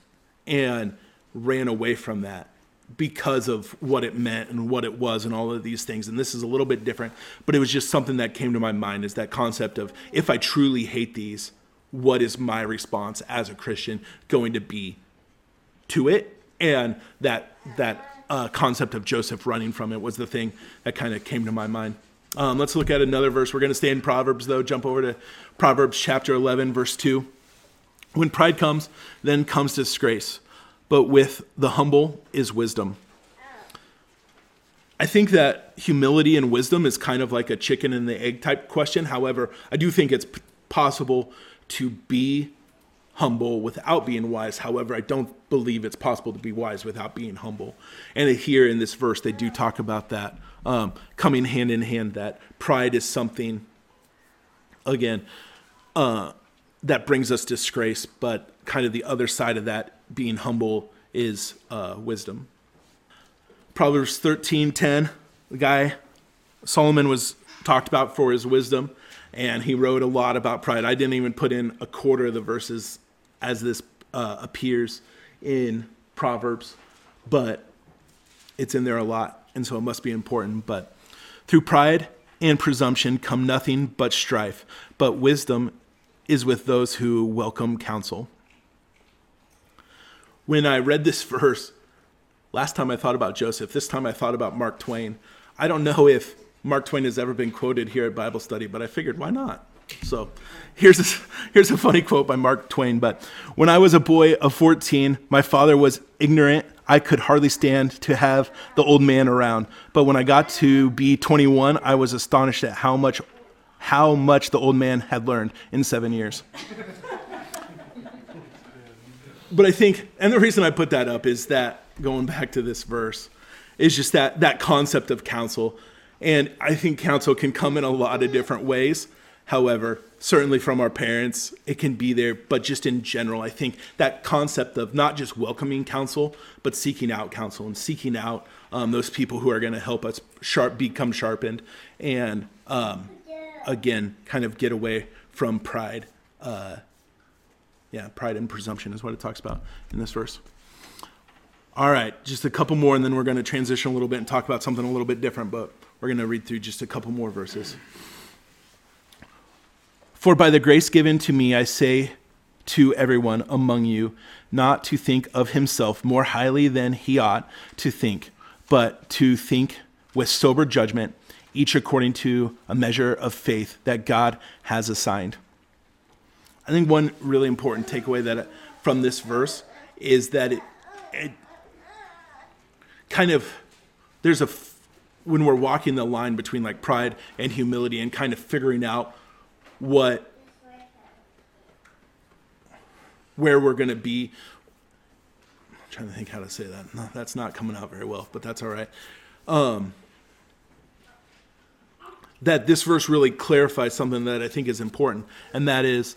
and ran away from that because of what it meant and what it was and all of these things. And this is a little bit different but it was just something that came to my mind is that concept of if i truly hate these what is my response as a christian going to be to it? And that that uh, concept of joseph running from it was the thing that kind of came to my mind. Um, let's look at another verse. We're going to stay in proverbs though. Jump over to proverbs chapter 11 verse 2 when pride comes then comes disgrace but with the humble is wisdom. I think that humility and wisdom is kind of like a chicken and the egg type question. However, I do think it's possible to be humble without being wise. However, I don't believe it's possible to be wise without being humble. And here in this verse, they do talk about that um, coming hand in hand, that pride is something, again, uh, that brings us disgrace, but kind of the other side of that being humble is uh, wisdom. Proverbs 13:10, the guy Solomon was talked about for his wisdom, and he wrote a lot about pride. I didn't even put in a quarter of the verses as this uh, appears in Proverbs, but it's in there a lot, and so it must be important. But through pride and presumption come nothing but strife, but wisdom is with those who welcome counsel when I read this verse, last time I thought about Joseph, this time I thought about Mark Twain. I don't know if Mark Twain has ever been quoted here at Bible study, but I figured why not? So here's a, here's a funny quote by Mark Twain. But when I was a boy of 14, my father was ignorant. I could hardly stand to have the old man around. But when I got to be 21, I was astonished at how much how much the old man had learned in seven years but I think, and the reason I put that up is that going back to this verse, is just that that concept of counsel, and I think counsel can come in a lot of different ways. However, certainly from our parents, it can be there, but just in general, I think that concept of not just welcoming counsel, but seeking out counsel and seeking out um, those people who are going to help us sharp become sharpened, and um, again, kind of get away from pride. Uh, yeah, pride and presumption is what it talks about in this verse. All right, just a couple more, and then we're going to transition a little bit and talk about something a little bit different, but we're going to read through just a couple more verses. For by the grace given to me, I say to everyone among you not to think of himself more highly than he ought to think, but to think with sober judgment, each according to a measure of faith that God has assigned. I think one really important takeaway that from this verse is that it, it kind of there's a when we're walking the line between like pride and humility and kind of figuring out what where we're going to be. I'm trying to think how to say that. No, that's not coming out very well but that's all right. Um, that this verse really clarifies something that i think is important and that is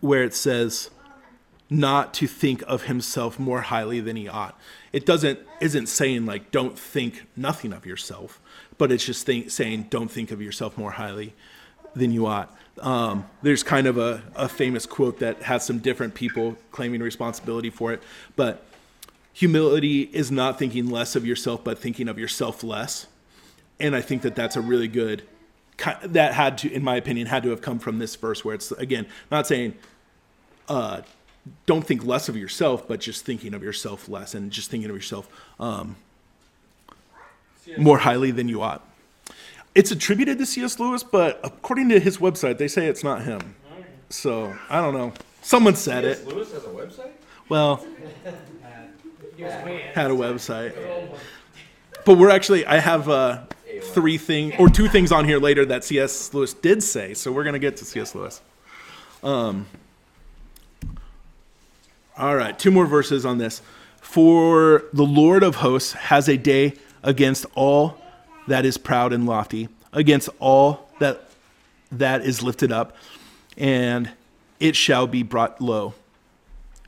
where it says not to think of himself more highly than he ought. It doesn't isn't saying like don't think nothing of yourself, but it's just think, saying don't think of yourself more highly than you ought. Um, there's kind of a, a famous quote that has some different people claiming responsibility for it, but humility is not thinking less of yourself, but thinking of yourself less. And I think that that's a really good that had to, in my opinion, had to have come from this verse where it's again not saying uh, don't think less of yourself, but just thinking of yourself less and just thinking of yourself um, more highly than you ought. It's attributed to C.S. Lewis, but according to his website, they say it's not him. So I don't know. Someone said it. Lewis has a website? Well, had a website. But we're actually, I have uh, three thing or two things on here later that C.S. Lewis did say. So we're gonna get to C.S. Lewis. Um, all right, two more verses on this. For the Lord of hosts has a day against all that is proud and lofty, against all that that is lifted up, and it shall be brought low.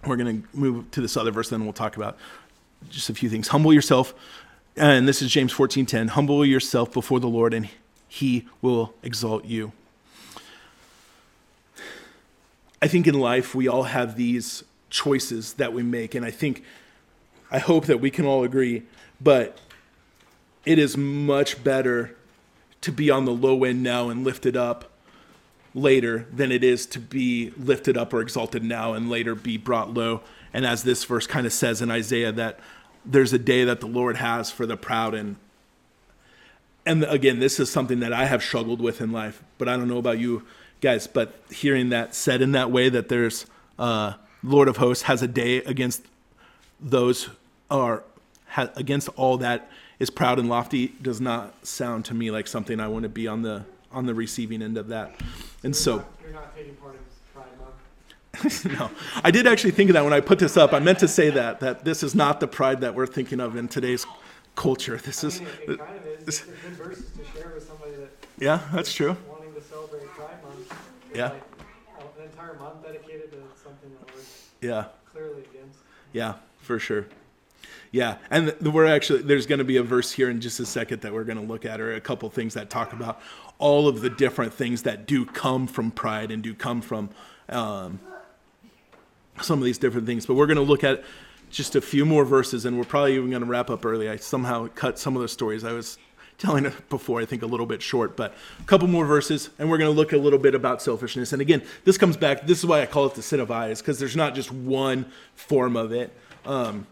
We're going to move to this other verse, then we'll talk about just a few things. Humble yourself, Uh, and this is James 14:10. Humble yourself before the Lord, and He will exalt you. I think in life we all have these choices that we make, and I think, I hope that we can all agree, but it is much better to be on the low end now and lifted up later than it is to be lifted up or exalted now and later be brought low. And as this verse kind of says in Isaiah, that there's a day that the Lord has for the proud and and again, this is something that I have struggled with in life, but I don't know about you guys. But hearing that said in that way, that there's uh, Lord of Hosts has a day against those are ha, against all that is proud and lofty, does not sound to me like something I want to be on the on the receiving end of that. And so, You're not Pride Month. no, I did actually think of that when I put this up. I meant to say that that this is not the pride that we're thinking of in today's culture. This I is, mean, it, it kind of is. this- It's a good verses to share with somebody that yeah, that's true. wanting to celebrate Pride Month. Yeah. Like, an entire month dedicated to something that we're Yeah. clearly against. Yeah, for sure. Yeah, and we're actually there's going to be a verse here in just a second that we're going to look at, or a couple things that talk about all of the different things that do come from pride and do come from um, some of these different things. But we're going to look at just a few more verses, and we're probably even going to wrap up early. I somehow cut some of the stories I was telling before, I think a little bit short, but a couple more verses, and we're going to look a little bit about selfishness. And again, this comes back. This is why I call it the sin of eyes, because there's not just one form of it. Um,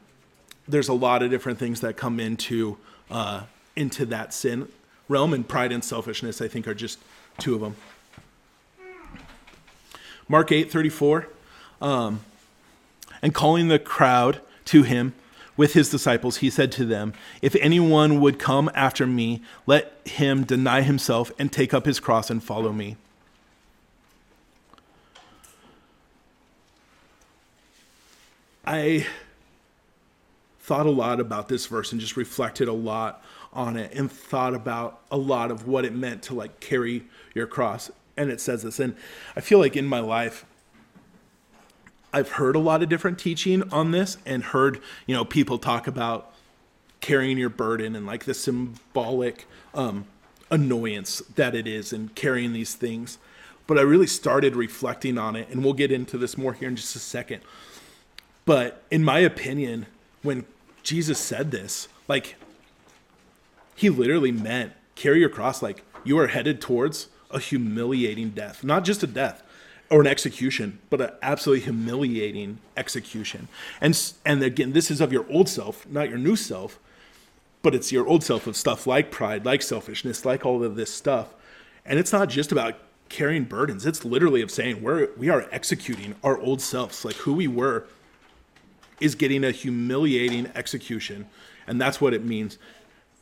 there's a lot of different things that come into uh, into that sin realm, and pride and selfishness, I think, are just two of them. Mark eight thirty four, um, and calling the crowd to him with his disciples, he said to them, "If anyone would come after me, let him deny himself and take up his cross and follow me." I thought a lot about this verse and just reflected a lot on it and thought about a lot of what it meant to like carry your cross. And it says this. And I feel like in my life, I've heard a lot of different teaching on this and heard, you know, people talk about carrying your burden and like the symbolic um, annoyance that it is and carrying these things. But I really started reflecting on it, and we'll get into this more here in just a second. But in my opinion, when Jesus said this, like, he literally meant carry your cross like you are headed towards a humiliating death. Not just a death or an execution, but an absolutely humiliating execution. And, and again, this is of your old self, not your new self, but it's your old self of stuff like pride, like selfishness, like all of this stuff. And it's not just about carrying burdens. It's literally of saying we're we are executing our old selves, like who we were is getting a humiliating execution. And that's what it means.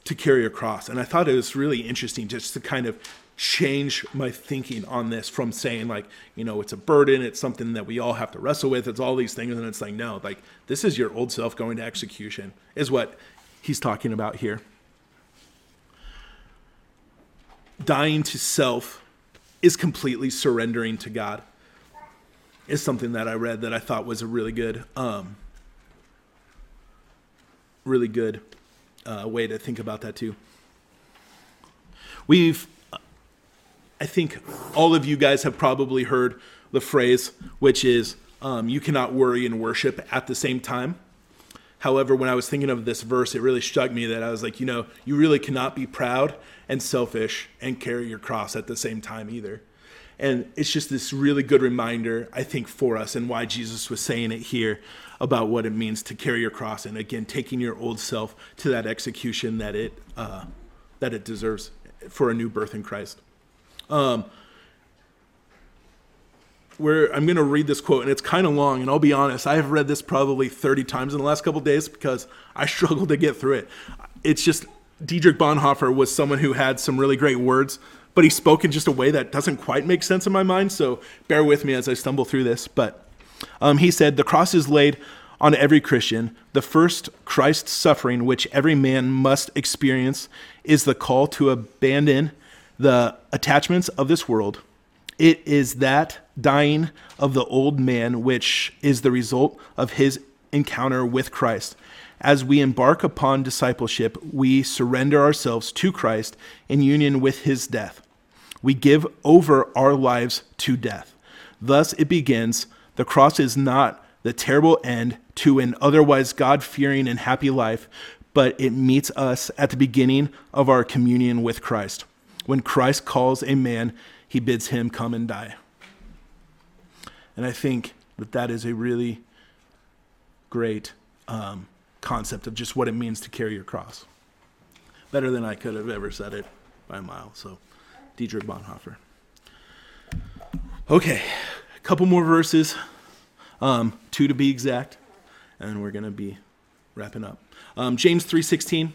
to carry a cross. And I thought it was really interesting just to kind of change my thinking on this from saying like you know it's a burden it's something that we all have to wrestle with it's all these things and it's like no like this is your old self going to execution is what he's talking about here. Dying to self is completely surrendering to god is something that i read that i thought was a really good um really good uh, way to think about that too. We've I think all of you guys have probably heard the phrase, which is um, you cannot worry and worship at the same time. However, when I was thinking of this verse, it really struck me that I was like, you know, you really cannot be proud and selfish and carry your cross at the same time either. And it's just this really good reminder, I think, for us and why Jesus was saying it here about what it means to carry your cross and again taking your old self to that execution that it uh, that it deserves for a new birth in Christ. Um, where I'm going to read this quote, and it's kind of long, and I'll be honest, I have read this probably 30 times in the last couple days because I struggled to get through it. It's just Dietrich Bonhoeffer was someone who had some really great words, but he spoke in just a way that doesn't quite make sense in my mind. So bear with me as I stumble through this. But um, he said, The cross is laid on every Christian. The first Christ suffering, which every man must experience, is the call to abandon the attachments of this world. It is that dying of the old man which is the result of his encounter with Christ. As we embark upon discipleship, we surrender ourselves to Christ in union with his death. We give over our lives to death. Thus it begins. The cross is not the terrible end to an otherwise God fearing and happy life, but it meets us at the beginning of our communion with Christ. When Christ calls a man, he bids him come and die. And I think that that is a really great um, concept of just what it means to carry your cross. Better than I could have ever said it by a mile. So, Dietrich Bonhoeffer. Okay, a couple more verses, um, two to be exact, and we're going to be wrapping up. Um, James 3:16.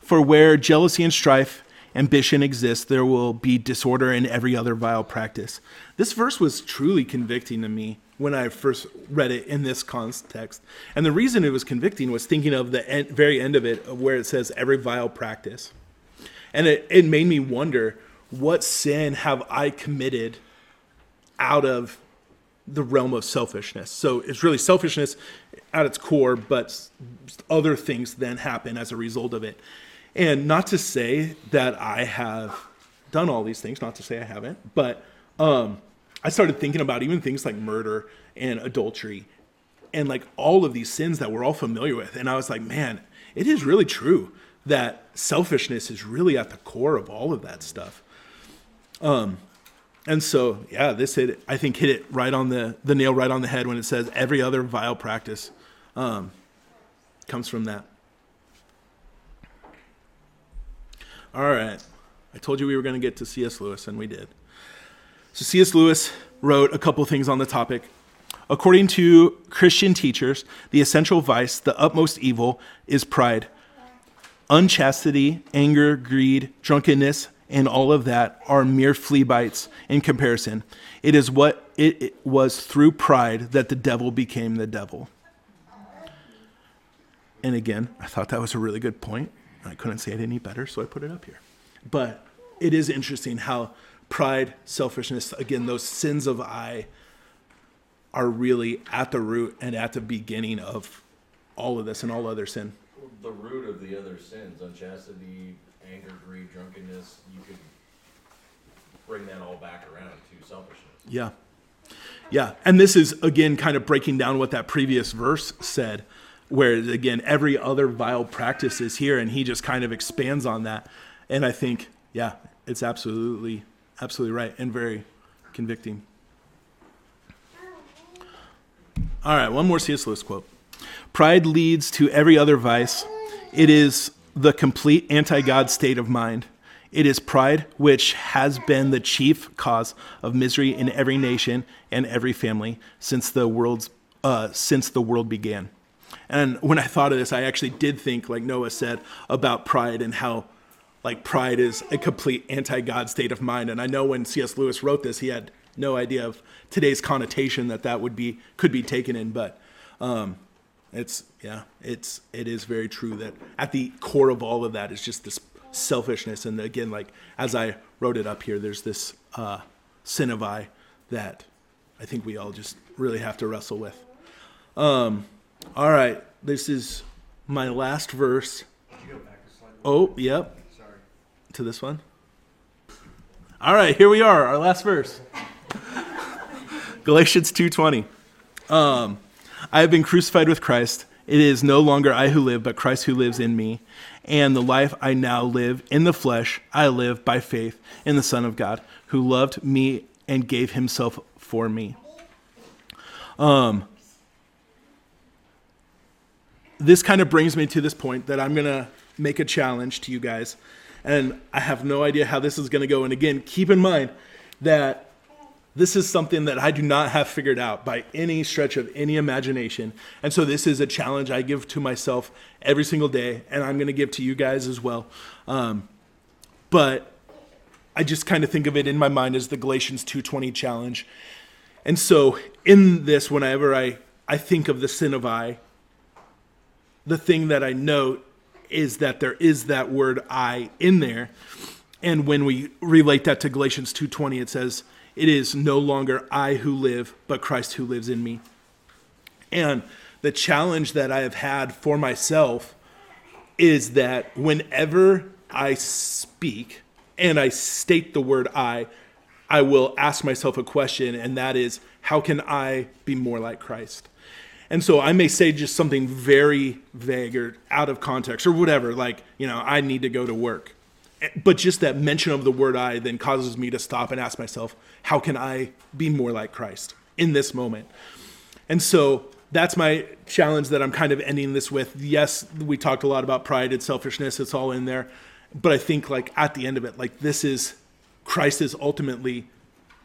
For where jealousy and strife ambition exists, there will be disorder and every other vile practice. This verse was truly convicting to me when I first read it in this context. And the reason it was convicting was thinking of the end, very end of it, where it says every vile practice. And it, it made me wonder what sin have I committed out of the realm of selfishness? So it's really selfishness at its core, but other things then happen as a result of it. And not to say that I have done all these things, not to say I haven't, but um, I started thinking about even things like murder and adultery and like all of these sins that we're all familiar with. And I was like, man, it is really true that selfishness is really at the core of all of that stuff. Um, and so, yeah, this hit, I think, hit it right on the, the nail right on the head when it says every other vile practice um, comes from that. All right. I told you we were going to get to C.S. Lewis, and we did. So, C.S. Lewis wrote a couple things on the topic. According to Christian teachers, the essential vice, the utmost evil, is pride. Unchastity, anger, greed, drunkenness, and all of that are mere flea bites in comparison. It is what it, it was through pride that the devil became the devil. And again, I thought that was a really good point. I couldn't say it any better, so I put it up here. But it is interesting how pride, selfishness, again, those sins of I are really at the root and at the beginning of all of this and all other sin. The root of the other sins, unchastity, anger, greed, drunkenness, you could bring that all back around to selfishness. Yeah. Yeah. And this is, again, kind of breaking down what that previous verse said where again every other vile practice is here and he just kind of expands on that. And i think yeah it's absolutely absolutely right and very convicting. All right one more cs lewis quote. Pride leads to every other vice. It is the complete anti-god state of mind. It is pride which has been the chief cause of misery in every nation and every family since the world's uh, since the world began And when I thought of this, I actually did think, like Noah said, about pride and how, like, pride is a complete anti God state of mind. And I know when C.S. Lewis wrote this, he had no idea of today's connotation that that would be could be taken in. But um, it's yeah, it's it is very true that at the core of all of that is just this selfishness. And again, like as I wrote it up here, there's this uh, sin of I that I think we all just really have to wrestle with. Um, all right, this is my last verse. Oh, yep, Sorry. to this one. All right, here we are, our last verse. Galatians 2:20. Um, I have been crucified with Christ. It is no longer I who live, but Christ who lives in me. And the life I now live in the flesh, I live by faith in the Son of God, who loved me and gave himself for me. Um, this kind of brings me to this point that I'm going to make a challenge to you guys. And I have no idea how this is going to go. And again, keep in mind that this is something that I do not have figured out by any stretch of any imagination. And so this is a challenge I give to myself every single day, and I'm going to give to you guys as well. Um, but I just kind of think of it in my mind as the Galatians 2:20 challenge. And so in this, whenever I, I think of the sin of I, the thing that I note is that there is that word I in there. And when we relate that to Galatians 2:20, it says, "It is no longer I who live, but Christ who lives in me." And the challenge that I have had for myself is that whenever I speak and I state the word I, I will ask myself a question, and that is, how can I be more like Christ? And so I may say just something very vague or out of context or whatever, like, you know, I need to go to work. Eh, but just that mention of the word I then causes me to stop and ask myself, how can I be more like Christ in this moment? And so that's my challenge that I'm kind of ending this with. Yes, we talked a lot about pride and selfishness, it's all in there. But I think, like, at the end of it, like, this is Christ is ultimately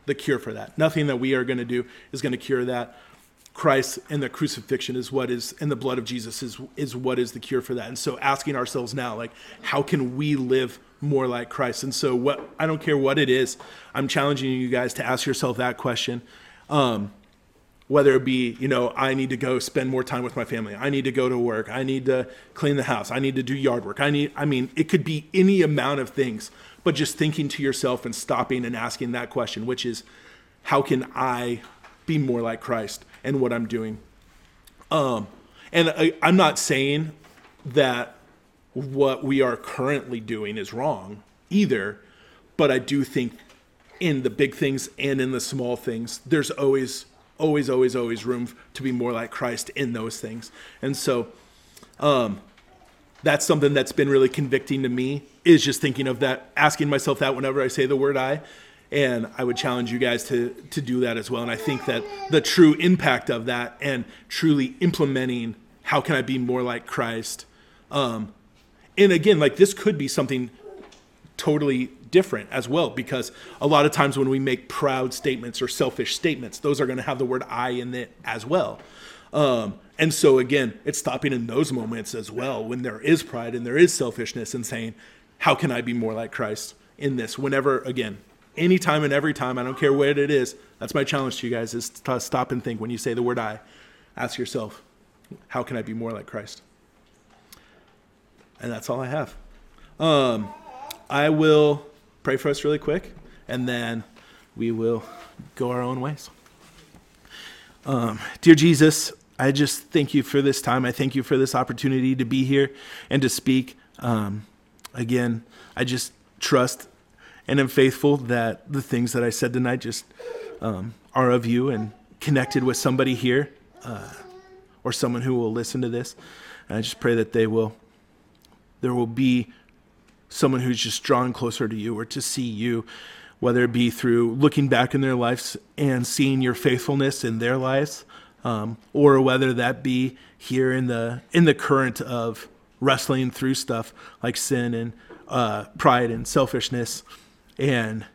the cure for that. Nothing that we are going to do is going to cure that. Christ and the crucifixion is what is, and the blood of Jesus is is what is the cure for that. And so, asking ourselves now, like, how can we live more like Christ? And so, what I don't care what it is, I'm challenging you guys to ask yourself that question. Um, whether it be, you know, I need to go spend more time with my family, I need to go to work, I need to clean the house, I need to do yard work. I need, I mean, it could be any amount of things, but just thinking to yourself and stopping and asking that question, which is, how can I be more like Christ and what I'm doing? Um, and I, I'm not saying that what we are currently doing is wrong either, but I do think in the big things and in the small things, there's always, always, always, always room to be more like Christ in those things. And so, um, that's something that's been really convicting to me is just thinking of that, asking myself that whenever I say the word I. And I would challenge you guys to to do that as well. And I think that the true impact of that and truly implementing how can I be more like Christ. Um, and again, like this could be something totally different as well because a lot of times when we make proud statements or selfish statements those are going to have the word i in it as well um, and so again it's stopping in those moments as well when there is pride and there is selfishness and saying how can i be more like christ in this whenever again anytime and every time i don't care what it is that's my challenge to you guys is to stop and think when you say the word i ask yourself how can i be more like christ and that's all i have um, I will pray for us really quick, and then we will go our own ways. Um, dear Jesus, I just thank you for this time. I thank you for this opportunity to be here and to speak. Um, again, I just trust and am faithful that the things that I said tonight just um, are of you and connected with somebody here uh, or someone who will listen to this. And I just pray that they will, there will be someone who's just drawn closer to you or to see you, whether it be through looking back in their lives and seeing your faithfulness in their lives, um, or whether that be here in the in the current of wrestling through stuff like sin and uh, pride and selfishness, and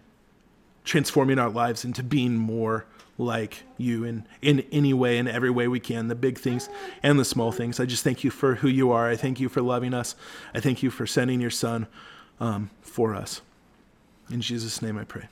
transforming our lives into being more like you in, in any way, in every way we can, the big things and the small things. I just thank you for who you are. I thank you for loving us. I thank you for sending your son um, for us. In Jesus' name I pray.